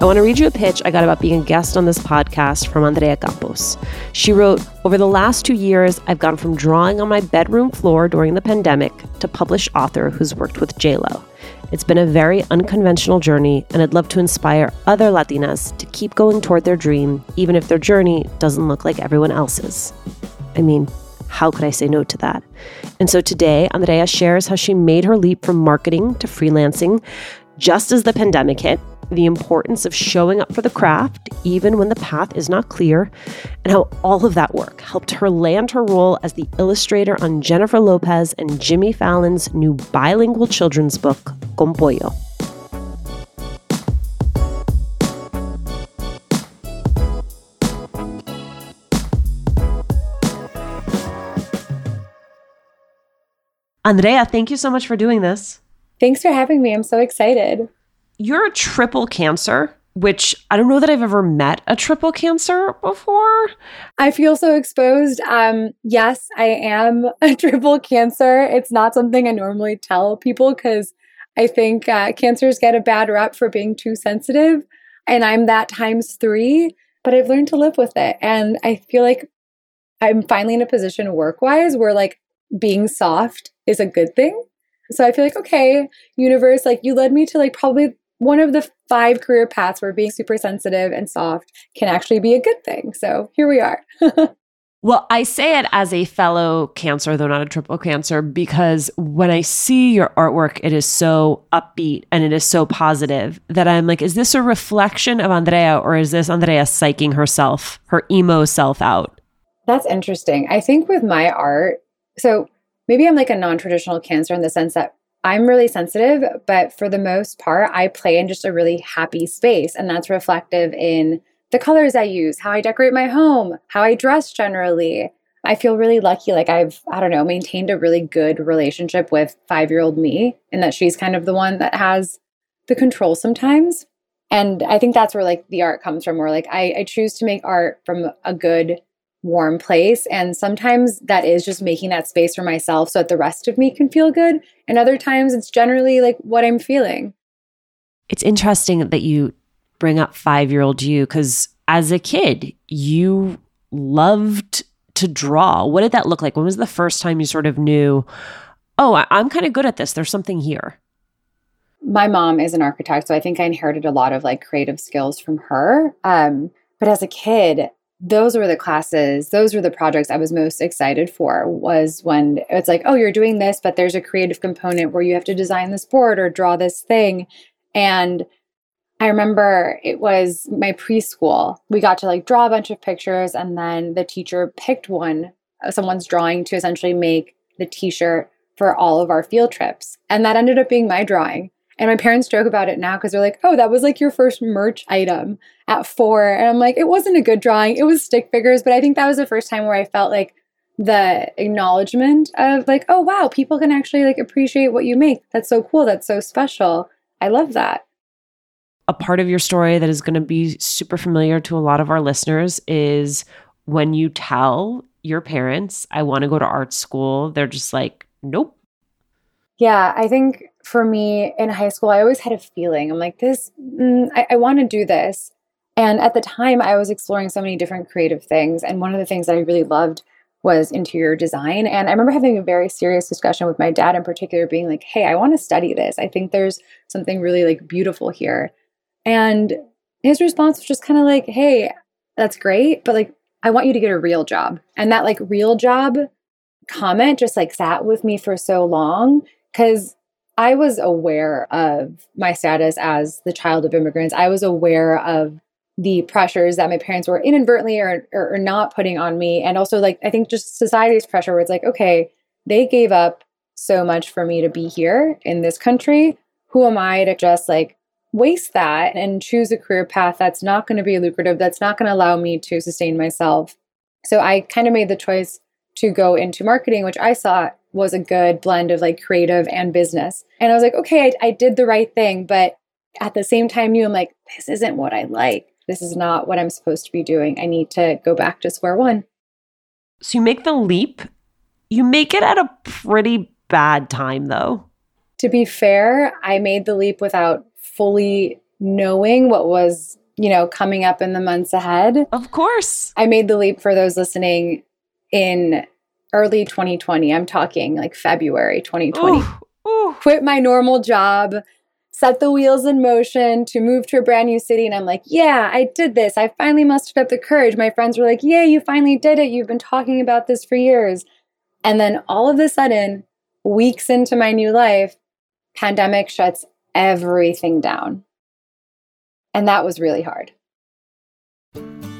I want to read you a pitch I got about being a guest on this podcast from Andrea Campos. She wrote Over the last two years, I've gone from drawing on my bedroom floor during the pandemic to published author who's worked with JLo. It's been a very unconventional journey, and I'd love to inspire other Latinas to keep going toward their dream, even if their journey doesn't look like everyone else's. I mean, how could I say no to that? And so today, Andrea shares how she made her leap from marketing to freelancing just as the pandemic hit the importance of showing up for the craft, even when the path is not clear, and how all of that work helped her land her role as the illustrator on Jennifer Lopez and Jimmy Fallon's new bilingual children's book, Con. Andrea, thank you so much for doing this. Thanks for having me. I'm so excited you're a triple cancer, which I don't know that I've ever met a triple cancer before. I feel so exposed. Um, yes, I am a triple cancer. It's not something I normally tell people because I think uh, cancers get a bad rep for being too sensitive. And I'm that times three, but I've learned to live with it. And I feel like I'm finally in a position work wise where like being soft is a good thing. So I feel like, okay, universe, like you led me to like probably one of the five career paths where being super sensitive and soft can actually be a good thing. So here we are. well, I say it as a fellow cancer, though not a triple cancer, because when I see your artwork, it is so upbeat and it is so positive that I'm like, is this a reflection of Andrea or is this Andrea psyching herself, her emo self out? That's interesting. I think with my art, so maybe I'm like a non traditional cancer in the sense that I'm really sensitive, but for the most part, I play in just a really happy space. And that's reflective in the colors I use, how I decorate my home, how I dress generally. I feel really lucky. Like I've, I don't know, maintained a really good relationship with five year old me, and that she's kind of the one that has the control sometimes. And I think that's where like the art comes from, where like I, I choose to make art from a good warm place. And sometimes that is just making that space for myself so that the rest of me can feel good. And other times it's generally like what I'm feeling. It's interesting that you bring up five year old you because as a kid, you loved to draw. What did that look like? When was the first time you sort of knew, oh, I'm kind of good at this? There's something here. My mom is an architect, so I think I inherited a lot of like creative skills from her. Um, but as a kid, those were the classes those were the projects i was most excited for was when it's like oh you're doing this but there's a creative component where you have to design this board or draw this thing and i remember it was my preschool we got to like draw a bunch of pictures and then the teacher picked one uh, someone's drawing to essentially make the t-shirt for all of our field trips. And that ended up being my drawing. And my parents joke about it now because they're like, oh, that was like your first merch item at four. And I'm like, it wasn't a good drawing. It was stick figures. But I think that was the first time where I felt like the acknowledgement of like, oh, wow, people can actually like appreciate what you make. That's so cool. That's so special. I love that. A part of your story that is going to be super familiar to a lot of our listeners is when you tell your parents, I want to go to art school, they're just like, nope. Yeah, I think for me in high school, I always had a feeling. I'm like, this, mm, I, I want to do this. And at the time, I was exploring so many different creative things. And one of the things that I really loved was interior design. And I remember having a very serious discussion with my dad in particular, being like, hey, I want to study this. I think there's something really like beautiful here. And his response was just kind of like, hey, that's great, but like, I want you to get a real job. And that like real job comment just like sat with me for so long because I was aware of my status as the child of immigrants. I was aware of the pressures that my parents were inadvertently or, or, or, not putting on me. And also, like, I think just society's pressure where it's like, okay, they gave up so much for me to be here in this country. Who am I to just like waste that and choose a career path that's not going to be lucrative, that's not going to allow me to sustain myself? So I kind of made the choice to go into marketing, which I saw was a good blend of like creative and business. And I was like, okay, I, I did the right thing. But at the same time, knew I'm like, this isn't what I like. This is not what I'm supposed to be doing. I need to go back to square one. So you make the leap. You make it at a pretty bad time, though. To be fair, I made the leap without fully knowing what was, you know, coming up in the months ahead. Of course. I made the leap for those listening in early 2020. I'm talking like February 2020. Ooh, ooh. Quit my normal job, set the wheels in motion to move to a brand new city. And I'm like, yeah, I did this. I finally mustered up the courage. My friends were like, yeah, you finally did it. You've been talking about this for years. And then all of a sudden, weeks into my new life, pandemic shuts everything down. And that was really hard.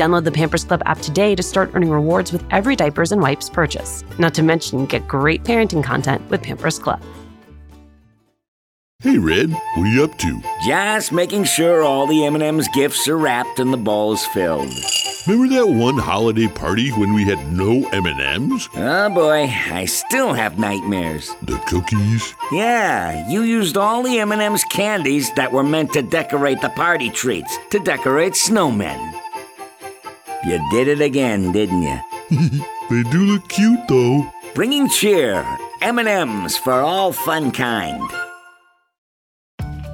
Download the Pampers Club app today to start earning rewards with every diapers and wipes purchase. Not to mention, get great parenting content with Pampers Club. Hey, Red, what are you up to? Just making sure all the M&M's gifts are wrapped and the ball's filled. Remember that one holiday party when we had no M&Ms? Oh boy, I still have nightmares. The cookies? Yeah, you used all the M&M's candies that were meant to decorate the party treats to decorate snowmen. You did it again, didn't you? they do look cute, though. Bringing cheer, M&M's for all fun kind.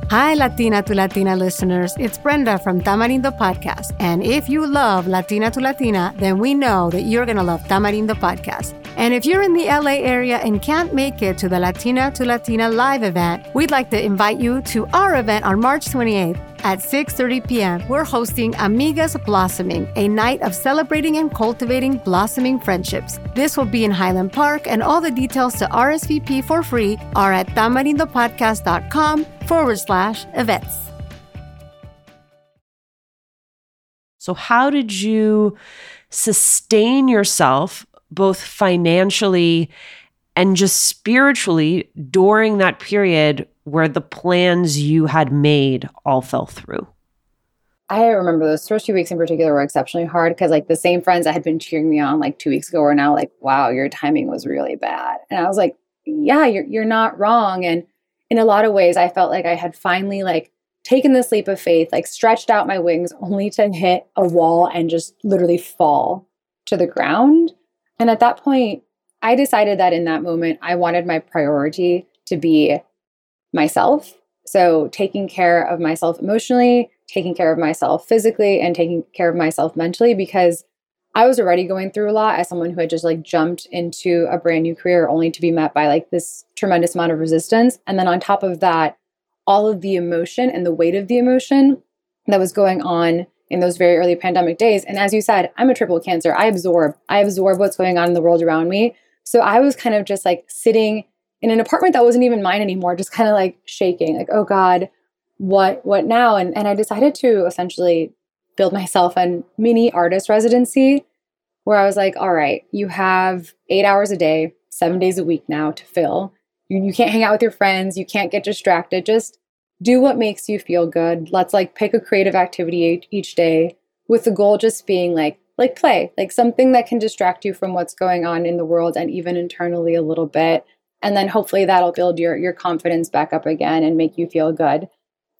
Hi, Latina to Latina listeners. It's Brenda from Tamarindo Podcast. And if you love Latina to Latina, then we know that you're going to love Tamarindo Podcast. And if you're in the LA area and can't make it to the Latina to Latina live event, we'd like to invite you to our event on March 28th at 6:30 p.m. We're hosting Amigas Blossoming, a night of celebrating and cultivating blossoming friendships. This will be in Highland Park, and all the details to RSVP for free are at tamarindopodcast.com forward slash events. So, how did you sustain yourself both financially and just spiritually during that period where the plans you had made all fell through? I remember those first few weeks in particular were exceptionally hard because like the same friends that had been cheering me on like two weeks ago are now like, wow, your timing was really bad. And I was like, yeah, you're you're not wrong. And in a lot of ways, I felt like I had finally like taken this leap of faith, like stretched out my wings only to hit a wall and just literally fall to the ground. And at that point, I decided that in that moment, I wanted my priority to be myself. So, taking care of myself emotionally, taking care of myself physically, and taking care of myself mentally because I was already going through a lot as someone who had just like jumped into a brand new career only to be met by like this tremendous amount of resistance. And then on top of that, all of the emotion and the weight of the emotion that was going on in those very early pandemic days. And as you said, I'm a triple cancer. I absorb, I absorb what's going on in the world around me. So I was kind of just like sitting in an apartment that wasn't even mine anymore, just kind of like shaking, like, oh God, what what now? And and I decided to essentially build myself a mini artist residency where I was like, all right, you have eight hours a day, seven days a week now to fill. You, you can't hang out with your friends, you can't get distracted. Just do what makes you feel good. Let's like pick a creative activity each day with the goal just being like like play, like something that can distract you from what's going on in the world and even internally a little bit. And then hopefully that'll build your, your confidence back up again and make you feel good.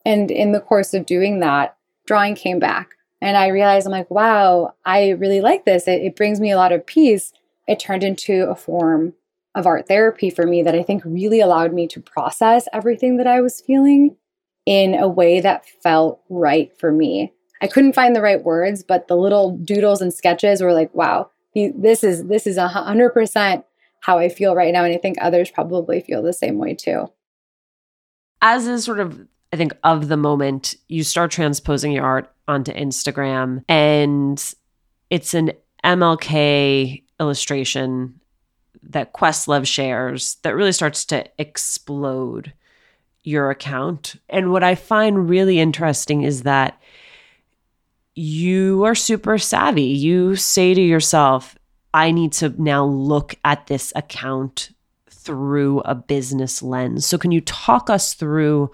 And in the course of doing that, drawing came back. And I realized I'm like, wow, I really like this. It, it brings me a lot of peace. It turned into a form of art therapy for me that I think really allowed me to process everything that I was feeling in a way that felt right for me. I couldn't find the right words, but the little doodles and sketches were like, wow, this is this is a hundred percent how I feel right now, and I think others probably feel the same way too. As is sort of, I think, of the moment, you start transposing your art onto Instagram, and it's an MLK illustration that Questlove shares that really starts to explode your account. And what I find really interesting is that you are super savvy. You say to yourself, I need to now look at this account through a business lens. So, can you talk us through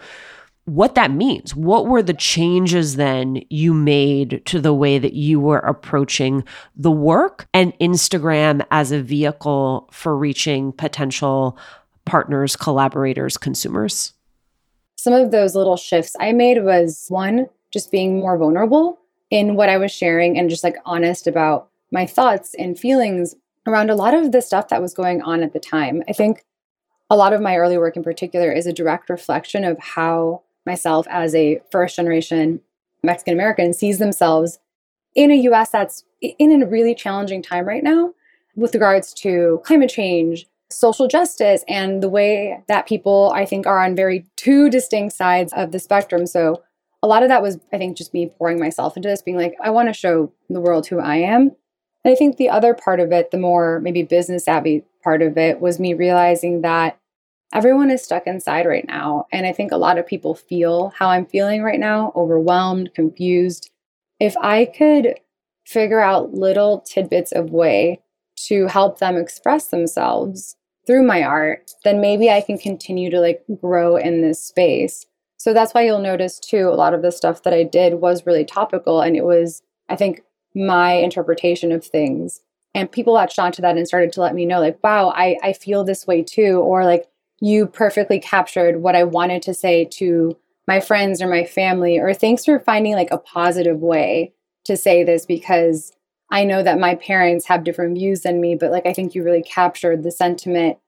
what that means? What were the changes then you made to the way that you were approaching the work and Instagram as a vehicle for reaching potential partners, collaborators, consumers? Some of those little shifts I made was one, just being more vulnerable in what I was sharing and just like honest about my thoughts and feelings around a lot of the stuff that was going on at the time. I think a lot of my early work in particular is a direct reflection of how myself as a first generation Mexican American sees themselves in a US that's in a really challenging time right now with regards to climate change, social justice, and the way that people, I think, are on very two distinct sides of the spectrum. So a lot of that was, I think, just me pouring myself into this, being like, I want to show the world who I am. And I think the other part of it, the more maybe business savvy part of it, was me realizing that everyone is stuck inside right now. And I think a lot of people feel how I'm feeling right now overwhelmed, confused. If I could figure out little tidbits of way to help them express themselves through my art, then maybe I can continue to like grow in this space. So that's why you'll notice too, a lot of the stuff that I did was really topical. And it was, I think, my interpretation of things. And people latched onto that and started to let me know, like, wow, I, I feel this way too. Or like, you perfectly captured what I wanted to say to my friends or my family. Or thanks for finding like a positive way to say this because I know that my parents have different views than me, but like, I think you really captured the sentiment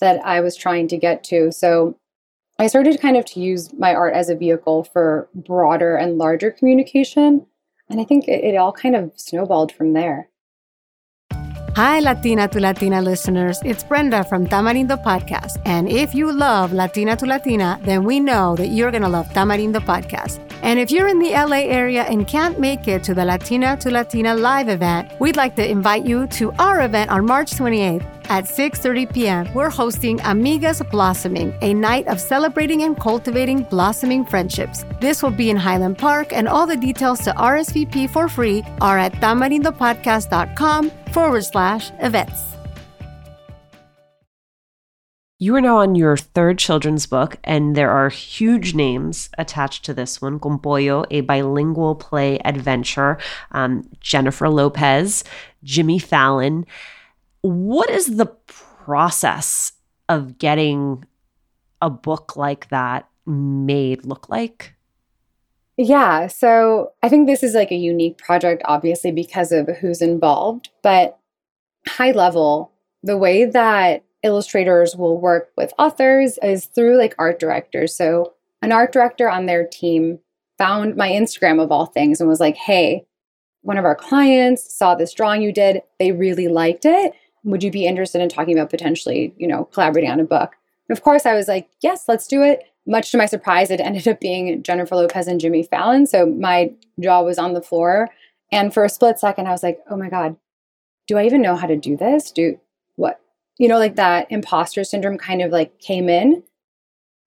that I was trying to get to. So I started kind of to use my art as a vehicle for broader and larger communication. And I think it, it all kind of snowballed from there. Hi, Latina to Latina listeners. It's Brenda from Tamarindo Podcast. And if you love Latina to Latina, then we know that you're going to love Tamarindo Podcast. And if you're in the LA area and can't make it to the Latina to Latina live event, we'd like to invite you to our event on March 28th at 6:30 p.m. We're hosting Amigas Blossoming, a night of celebrating and cultivating blossoming friendships. This will be in Highland Park, and all the details to RSVP for free are at tamarindopodcast.com forward slash events. You are now on your third children's book, and there are huge names attached to this one. Con Pollo, a bilingual play adventure. Um, Jennifer Lopez, Jimmy Fallon what is the process of getting a book like that made look like? Yeah. So I think this is like a unique project, obviously, because of who's involved. But high level, the way that illustrators will work with authors is through like art directors. So an art director on their team found my Instagram of all things and was like, hey, one of our clients saw this drawing you did. They really liked it. Would you be interested in talking about potentially, you know, collaborating on a book? And of course, I was like, yes, let's do it. Much to my surprise, it ended up being Jennifer Lopez and Jimmy Fallon. So my jaw was on the floor. And for a split second, I was like, oh my God, do I even know how to do this? Do what? You know, like that imposter syndrome kind of like came in.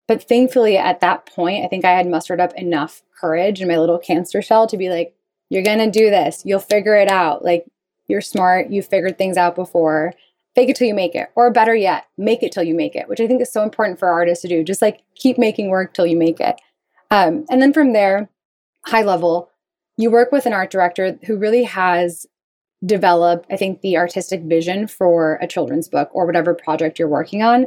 But thankfully, at that point, I think I had mustered up enough courage in my little cancer shell to be like, you're going to do this. You'll figure it out. Like, you're smart. You've figured things out before. Fake it till you make it. Or better yet, make it till you make it, which I think is so important for artists to do. Just like keep making work till you make it. Um, and then from there, high level, you work with an art director who really has developed, I think, the artistic vision for a children's book or whatever project you're working on.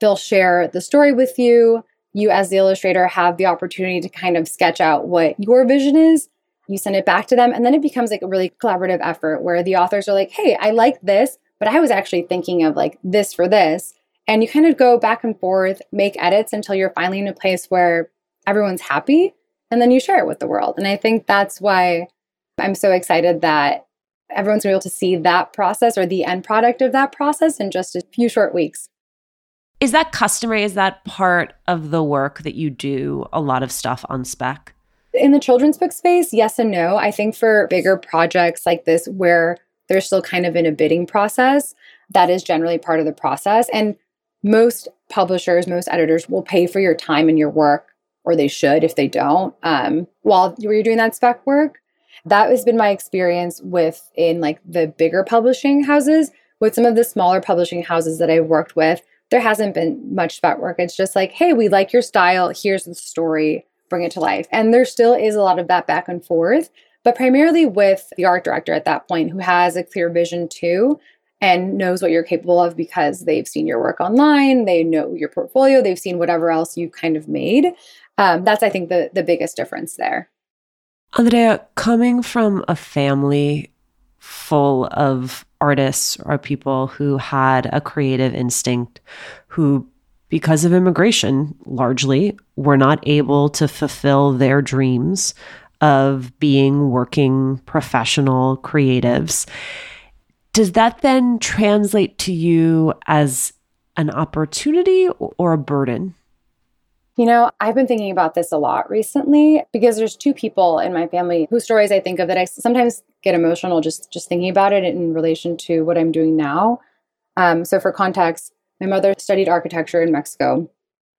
They'll share the story with you. You, as the illustrator, have the opportunity to kind of sketch out what your vision is you send it back to them and then it becomes like a really collaborative effort where the authors are like hey i like this but i was actually thinking of like this for this. And you kind of go back and forth make edits until you're finally in a place where everyone's happy and then you share it with the world. And i think that's why i'm so excited that everyone's going to be able to see that process or the end product of that process in just a few short weeks. Is that customary is that part of the work that you do a lot of stuff on spec in the children's book space, yes and no. I think for bigger projects like this, where they're still kind of in a bidding process, that is generally part of the process. And most publishers, most editors will pay for your time and your work, or they should if they don't, um, while you're doing that spec work. That has been my experience with in like the bigger publishing houses. With some of the smaller publishing houses that I've worked with, there hasn't been much spec work. It's just like, hey, we like your style. Here's the story bring it to life. And there still is a lot of that back and forth, but primarily with the art director at that point who has a clear vision too and knows what you're capable of because they've seen your work online, they know your portfolio, they've seen whatever else you've kind of made. Um, that's, I think, the, the biggest difference there. Andrea, coming from a family full of artists or people who had a creative instinct, who because of immigration, largely, were not able to fulfill their dreams of being working professional creatives. Does that then translate to you as an opportunity or a burden? You know, I've been thinking about this a lot recently because there's two people in my family whose stories I think of that I sometimes get emotional just just thinking about it in relation to what I'm doing now. Um, so, for context, my mother studied architecture in Mexico.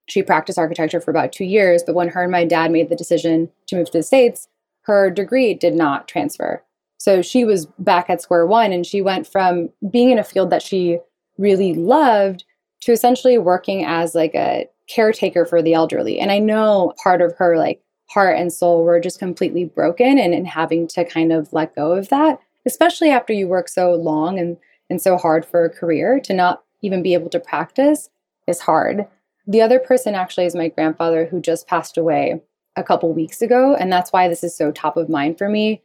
She practiced architecture for about two years, but when her and my dad made the decision to move to the States, her degree did not transfer. So she was back at square one and she went from being in a field that she really loved to essentially working as like a caretaker for the elderly. And I know part of her like heart and soul were just completely broken and, and having to kind of let go of that, especially after you work so long and, and so hard for a career to not even be able to practice is hard. The other person actually is my grandfather who just passed away a couple weeks ago. And that's why this is so top of mind for me.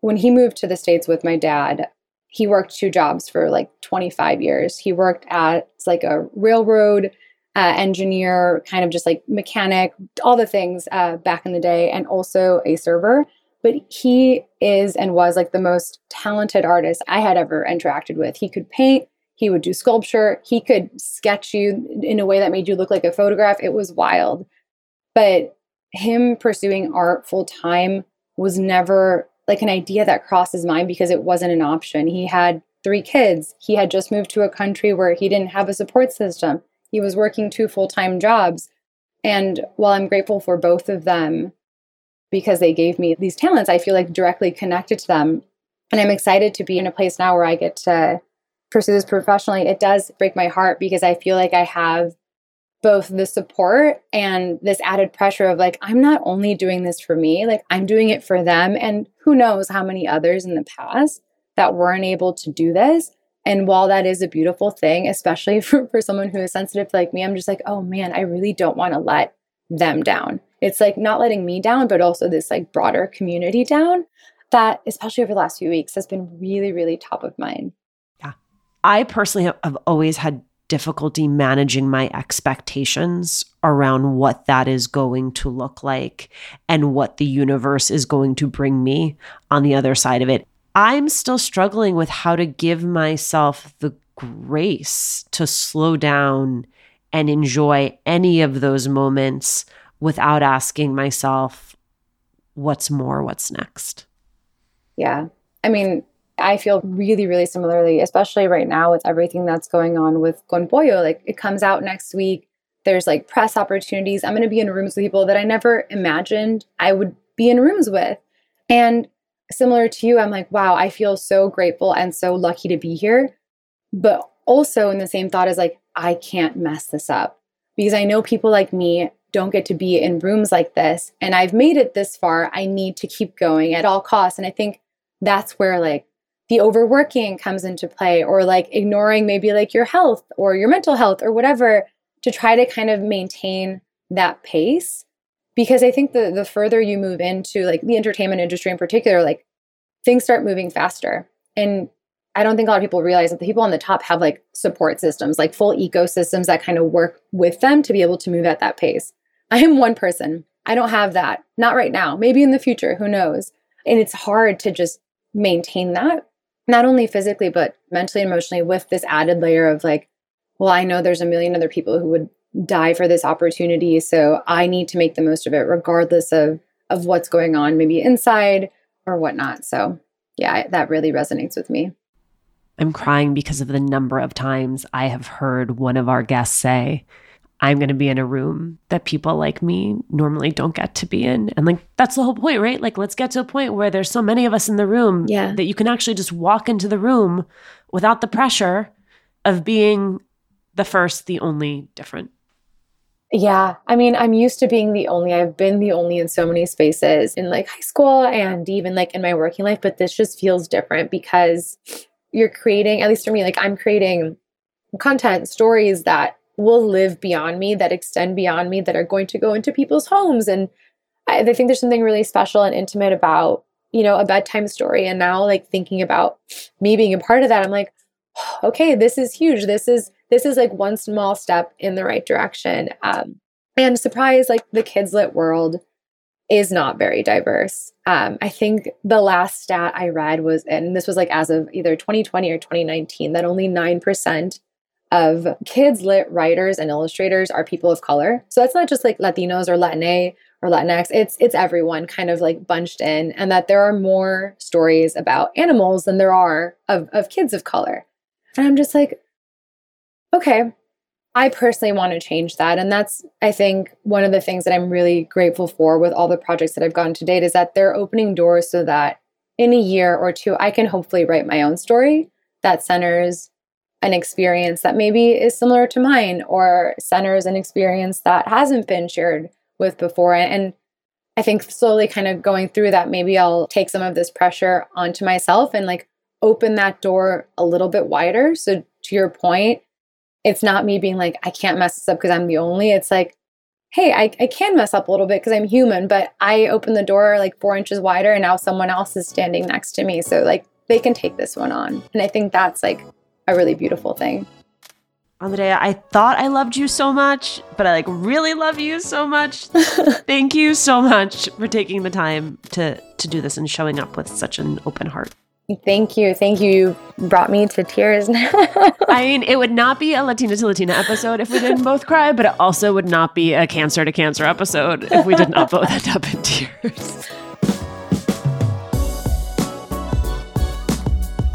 When he moved to the States with my dad, he worked two jobs for like 25 years. He worked at like a railroad uh, engineer, kind of just like mechanic, all the things uh, back in the day, and also a server. But he is and was like the most talented artist I had ever interacted with. He could paint, he would do sculpture. He could sketch you in a way that made you look like a photograph. It was wild. But him pursuing art full time was never like an idea that crossed his mind because it wasn't an option. He had three kids. He had just moved to a country where he didn't have a support system. He was working two full time jobs. And while I'm grateful for both of them because they gave me these talents, I feel like directly connected to them. And I'm excited to be in a place now where I get to pursue this professionally, it does break my heart because I feel like I have both the support and this added pressure of like, I'm not only doing this for me, like, I'm doing it for them. And who knows how many others in the past that weren't able to do this And while that is a beautiful thing, especially for, for someone who is sensitive like me, I'm just like, oh man, I really don't want to let them down. It's like not letting me down, but also this like broader community down that, especially over the last few weeks, has been really, really top of mind. I personally have always had difficulty managing my expectations around what that is going to look like and what the universe is going to bring me on the other side of it. I'm still struggling with how to give myself the grace to slow down and enjoy any of those moments without asking myself, what's more, what's next? Yeah. I mean, I feel really, really similarly, especially right now with everything that's going on with Con Pollo. Like it comes out next week. There's like press opportunities. I'm going to be in rooms with people that I never imagined I would be in rooms with. And similar to you, I'm like, wow, I feel so grateful and so lucky to be here. But also in the same thought is like, I can't mess this up because I know people like me don't get to be in rooms like this. And I've made it this far. I need to keep going at all costs. And I think that's where like the overworking comes into play or like ignoring maybe like your health or your mental health or whatever to try to kind of maintain that pace. Because i think the the further you move into like the entertainment industry in particular like things start moving faster. And i don't think a lot of people realize that the people on the top have like support systems like full ecosystems that kind of work with them to be able to move at that pace. I am one person. I don't have that. Not right now. Maybe in the future. Who knows? And it's hard to just maintain that not only physically but mentally and emotionally with this added layer of like well i know there's a million other people who would die for this opportunity so i need to make the most of it regardless of of what's going on maybe inside or whatnot. So yeah that really resonates with me. I'm crying because of the number of times i have heard one of our guests say I'm going to be in a room that people like me normally don't get to be in. And like, that's the whole point, right? Like, let's get to a point where there's so many of us in the room yeah. that you can actually just walk into the room without the pressure of being the first, the only different. Yeah. I mean, I'm used to being the only. I've been the only in so many spaces in like high school and even like in my working life, but this just feels different because you're creating, at least for me, like I'm creating content, stories that will live beyond me, that extend beyond me, that are going to go into people's homes. And I, I think there's something really special and intimate about, you know, a bedtime story. And now, like thinking about me being a part of that, I'm like, okay, this is huge. This is this is like one small step in the right direction. Um, and surprise, like the kids lit world is not very diverse. Um, I think the last stat I read was, and this was like as of either 2020 or 2019, that only 9% of kids lit writers and illustrators are people of color. So that's not just like Latinos or Latina or Latinx. It's it's everyone kind of like bunched in, and that there are more stories about animals than there are of, of kids of color. And I'm just like, okay, I personally want to change that. And that's, I think, one of the things that I'm really grateful for with all the projects that I've gotten to date is that they're opening doors so that in a year or two, I can hopefully write my own story that centers an experience that maybe is similar to mine or centers an experience that hasn't been shared with before. And I think slowly kind of going through that, maybe I'll take some of this pressure onto myself and like open that door a little bit wider. So to your point, it's not me being like, I can't mess this up because I'm the only. It's like, hey, I, I can mess up a little bit because I'm human, but I open the door like four inches wider and now someone else is standing next to me. So like they can take this one on. And I think that's like a really beautiful thing. Andrea, I thought I loved you so much, but I like really love you so much. Thank you so much for taking the time to to do this and showing up with such an open heart. Thank you. Thank you. You brought me to tears. Now. I mean, it would not be a Latina to Latina episode if we didn't both cry, but it also would not be a cancer to cancer episode if we did not both end up in tears.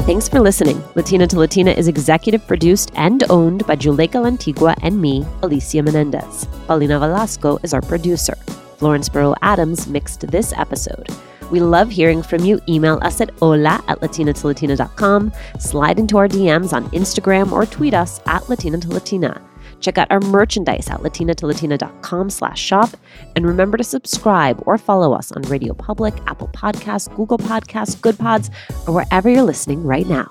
Thanks for listening. Latina to Latina is executive produced and owned by Juleyka Lantigua and me, Alicia Menendez. Paulina Velasco is our producer. Florence Barrau-Adams mixed this episode. We love hearing from you. Email us at hola at latinatolatina.com, slide into our DMs on Instagram, or tweet us at Latina to Latina. Check out our merchandise at latinatolatina.com slash shop. And remember to subscribe or follow us on RadioPublic, Apple Podcasts, Google Podcasts, Goodpods, or wherever you're listening right now.